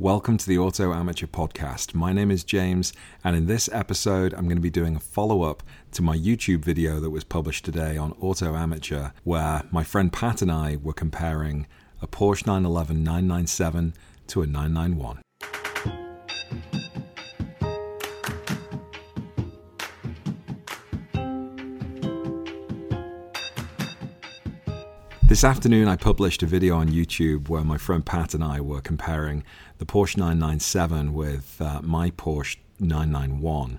Welcome to the Auto Amateur Podcast. My name is James, and in this episode, I'm going to be doing a follow up to my YouTube video that was published today on Auto Amateur, where my friend Pat and I were comparing a Porsche 911 997 to a 991. This afternoon, I published a video on YouTube where my friend Pat and I were comparing the Porsche 997 with uh, my Porsche 991.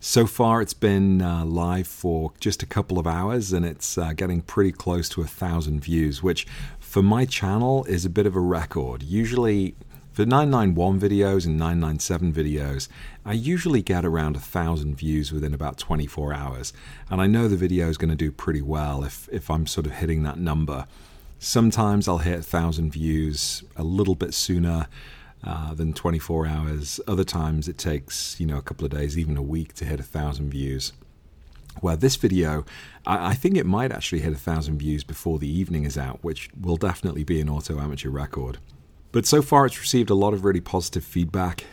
So far, it's been uh, live for just a couple of hours and it's uh, getting pretty close to a thousand views, which for my channel is a bit of a record. Usually, for 991 videos and 997 videos, I usually get around a thousand views within about 24 hours. And I know the video is going to do pretty well if, if I'm sort of hitting that number. Sometimes I'll hit a thousand views a little bit sooner uh, than 24 hours. Other times it takes, you know, a couple of days, even a week to hit a thousand views. Where this video, I, I think it might actually hit a thousand views before the evening is out, which will definitely be an auto amateur record. But so far, it's received a lot of really positive feedback.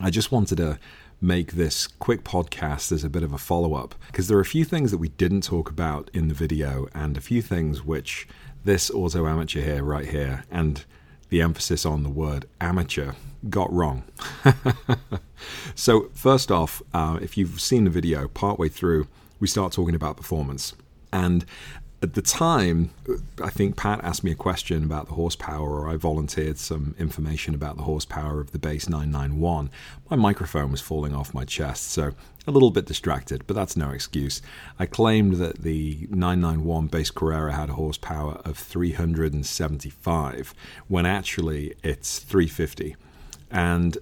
I just wanted to make this quick podcast as a bit of a follow up because there are a few things that we didn't talk about in the video and a few things which this auto amateur here, right here, and the emphasis on the word amateur got wrong. so, first off, uh, if you've seen the video, partway through, we start talking about performance. And at the time, I think Pat asked me a question about the horsepower, or I volunteered some information about the horsepower of the base 991. My microphone was falling off my chest, so a little bit distracted, but that's no excuse. I claimed that the 991 base Carrera had a horsepower of 375, when actually it's 350. And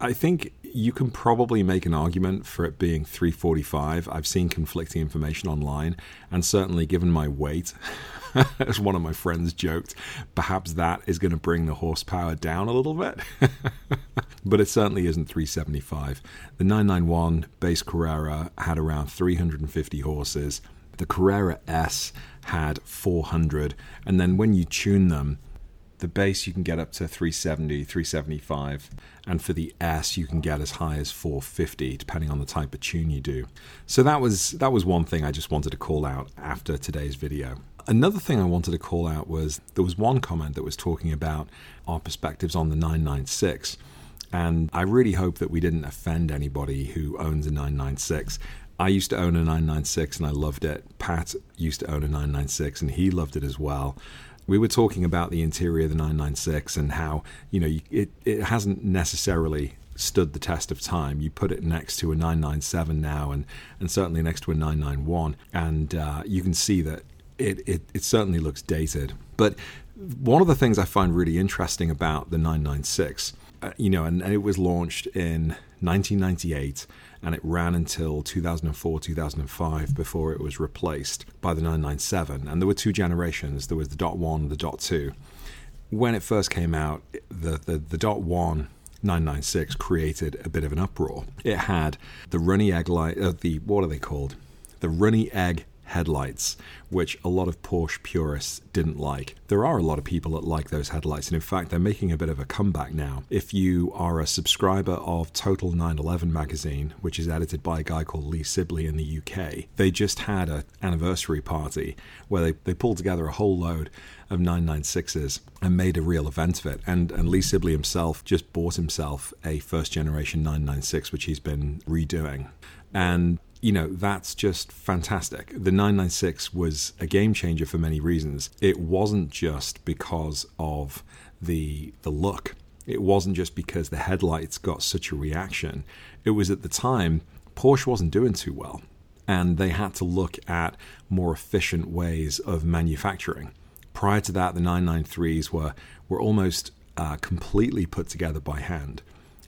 I think you can probably make an argument for it being 345. I've seen conflicting information online, and certainly given my weight, as one of my friends joked, perhaps that is going to bring the horsepower down a little bit. but it certainly isn't 375. The 991 base Carrera had around 350 horses. The Carrera S had 400, and then when you tune them, the base you can get up to 370, 375, and for the S you can get as high as 450 depending on the type of tune you do. So that was that was one thing I just wanted to call out after today's video. Another thing I wanted to call out was there was one comment that was talking about our perspectives on the 996 and I really hope that we didn't offend anybody who owns a 996. I used to own a 996 and I loved it. Pat used to own a 996 and he loved it as well we were talking about the interior of the 996 and how you know it it hasn't necessarily stood the test of time. You put it next to a 997 now, and and certainly next to a 991, and uh, you can see that it, it it certainly looks dated. But one of the things I find really interesting about the 996, uh, you know, and, and it was launched in 1998 and it ran until 2004 2005 before it was replaced by the 997 and there were two generations. There was the dot 1 the dot 2 when it first came out the the, the dot 1 996 created a bit of an uproar. It had the runny egg light uh, the what are they called? The runny egg headlights, which a lot of Porsche purists didn't like. There are a lot of people that like those headlights, and in fact, they're making a bit of a comeback now. If you are a subscriber of Total 911 magazine, which is edited by a guy called Lee Sibley in the UK, they just had an anniversary party where they, they pulled together a whole load of 996s and made a real event of it. And, and Lee Sibley himself just bought himself a first generation 996, which he's been redoing. And you know, that's just fantastic. The 996 was a game changer for many reasons. It wasn't just because of the the look. It wasn't just because the headlights got such a reaction. It was at the time Porsche wasn't doing too well and they had to look at more efficient ways of manufacturing. Prior to that, the 993s were were almost uh, completely put together by hand.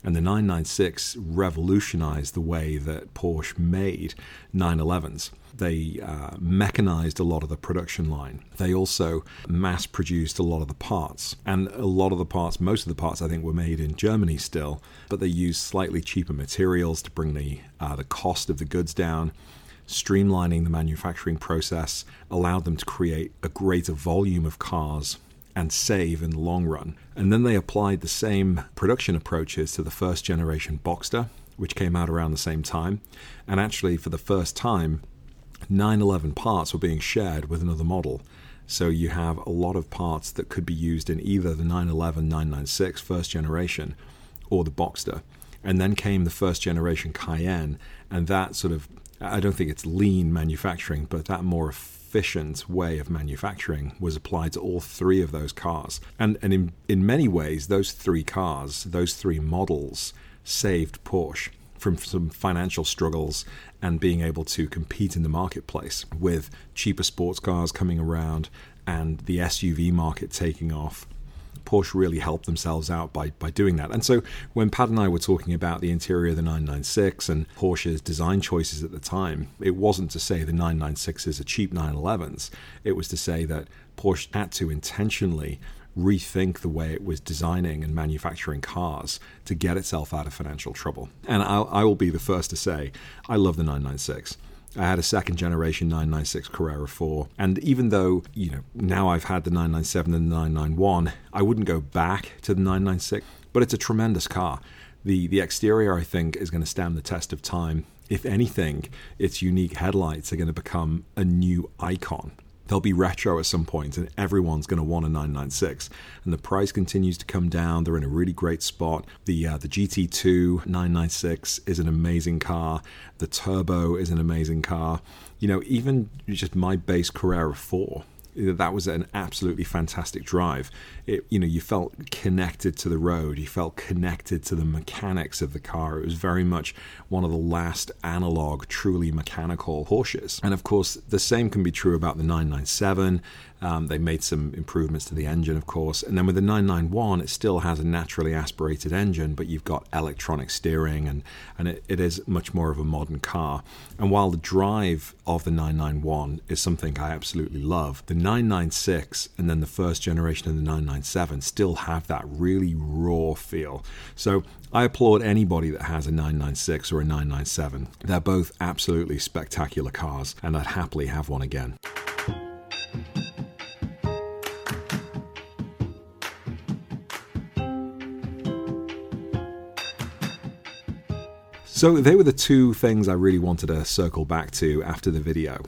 And the 996 revolutionized the way that Porsche made 911s. They uh, mechanized a lot of the production line. They also mass produced a lot of the parts. And a lot of the parts, most of the parts, I think, were made in Germany still, but they used slightly cheaper materials to bring the, uh, the cost of the goods down streamlining the manufacturing process allowed them to create a greater volume of cars and save in the long run. And then they applied the same production approaches to the first generation Boxster, which came out around the same time. And actually, for the first time, 911 parts were being shared with another model. So you have a lot of parts that could be used in either the 911 996 first generation or the Boxster. And then came the first generation Cayenne, and that sort of, I don't think it's lean manufacturing, but that more efficient way of manufacturing was applied to all three of those cars. And, and in, in many ways, those three cars, those three models, saved Porsche from some financial struggles and being able to compete in the marketplace with cheaper sports cars coming around and the SUV market taking off. Porsche really helped themselves out by, by doing that. And so when Pat and I were talking about the interior of the 996 and Porsche's design choices at the time, it wasn't to say the 996s are cheap 911s. It was to say that Porsche had to intentionally rethink the way it was designing and manufacturing cars to get itself out of financial trouble. And I'll, I will be the first to say, I love the 996. I had a second generation 996 Carrera 4. And even though, you know, now I've had the 997 and the 991, I wouldn't go back to the 996, but it's a tremendous car. The, the exterior, I think, is going to stand the test of time. If anything, its unique headlights are going to become a new icon they'll be retro at some point and everyone's going to want a 996 and the price continues to come down. They're in a really great spot. The uh, the GT2 996 is an amazing car. The turbo is an amazing car. You know even just my base Carrera 4 that was an absolutely fantastic drive. It, you know, you felt connected to the road. You felt connected to the mechanics of the car. It was very much one of the last analog, truly mechanical Porsches. And of course, the same can be true about the 997 um, they made some improvements to the engine, of course. And then with the 991, it still has a naturally aspirated engine, but you've got electronic steering, and, and it, it is much more of a modern car. And while the drive of the 991 is something I absolutely love, the 996 and then the first generation of the 997 still have that really raw feel. So I applaud anybody that has a 996 or a 997. They're both absolutely spectacular cars, and I'd happily have one again. So they were the two things I really wanted to circle back to after the video.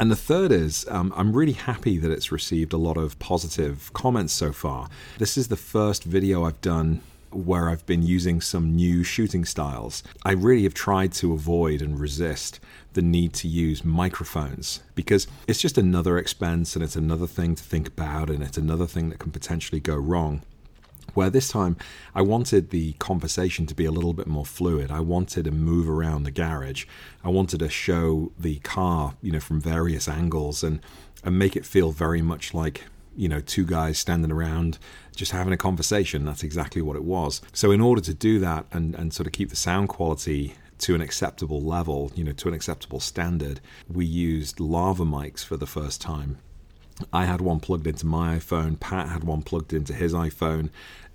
And the third is, um, I'm really happy that it's received a lot of positive comments so far. This is the first video I've done where I've been using some new shooting styles. I really have tried to avoid and resist the need to use microphones because it's just another expense and it's another thing to think about and it's another thing that can potentially go wrong where this time I wanted the conversation to be a little bit more fluid. I wanted to move around the garage. I wanted to show the car, you know, from various angles and and make it feel very much like you know two guys standing around just having a conversation that's exactly what it was so in order to do that and and sort of keep the sound quality to an acceptable level you know to an acceptable standard we used lava mics for the first time I had one plugged into my iPhone, Pat had one plugged into his iPhone.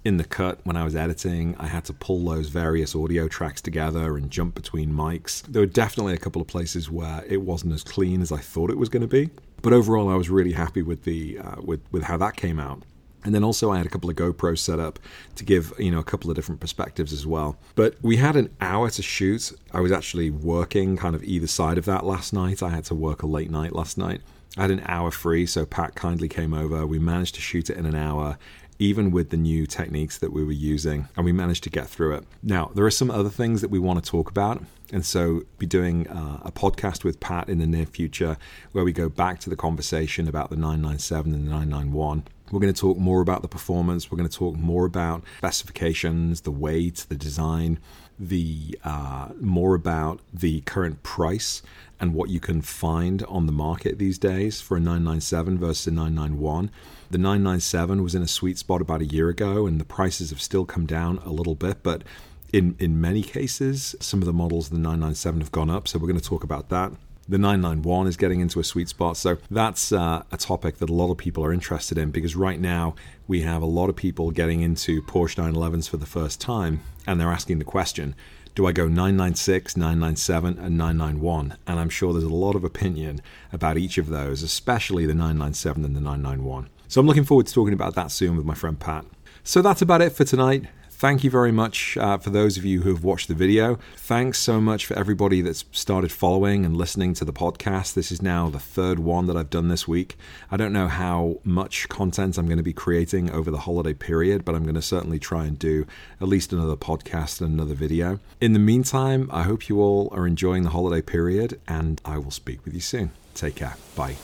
In the cut, when I was editing, I had to pull those various audio tracks together and jump between mics. There were definitely a couple of places where it wasn't as clean as I thought it was going to be, but overall, I was really happy with the uh, with with how that came out. And then also I had a couple of GoPros set up to give, you know, a couple of different perspectives as well. But we had an hour to shoot. I was actually working kind of either side of that last night. I had to work a late night last night. I had an hour free, so Pat kindly came over. We managed to shoot it in an hour, even with the new techniques that we were using, and we managed to get through it. Now, there are some other things that we want to talk about, and so be doing uh, a podcast with Pat in the near future where we go back to the conversation about the 997 and the 991. We're going to talk more about the performance. We're going to talk more about specifications, the weight, the design, the uh, more about the current price and what you can find on the market these days for a 997 versus a 991. The 997 was in a sweet spot about a year ago, and the prices have still come down a little bit, but in, in many cases, some of the models of the 997 have gone up, so we're going to talk about that. The 991 is getting into a sweet spot. So that's uh, a topic that a lot of people are interested in because right now we have a lot of people getting into Porsche 911s for the first time and they're asking the question do I go 996, 997, and 991? And I'm sure there's a lot of opinion about each of those, especially the 997 and the 991. So I'm looking forward to talking about that soon with my friend Pat. So that's about it for tonight. Thank you very much uh, for those of you who have watched the video. Thanks so much for everybody that's started following and listening to the podcast. This is now the third one that I've done this week. I don't know how much content I'm going to be creating over the holiday period, but I'm going to certainly try and do at least another podcast and another video. In the meantime, I hope you all are enjoying the holiday period, and I will speak with you soon. Take care. Bye.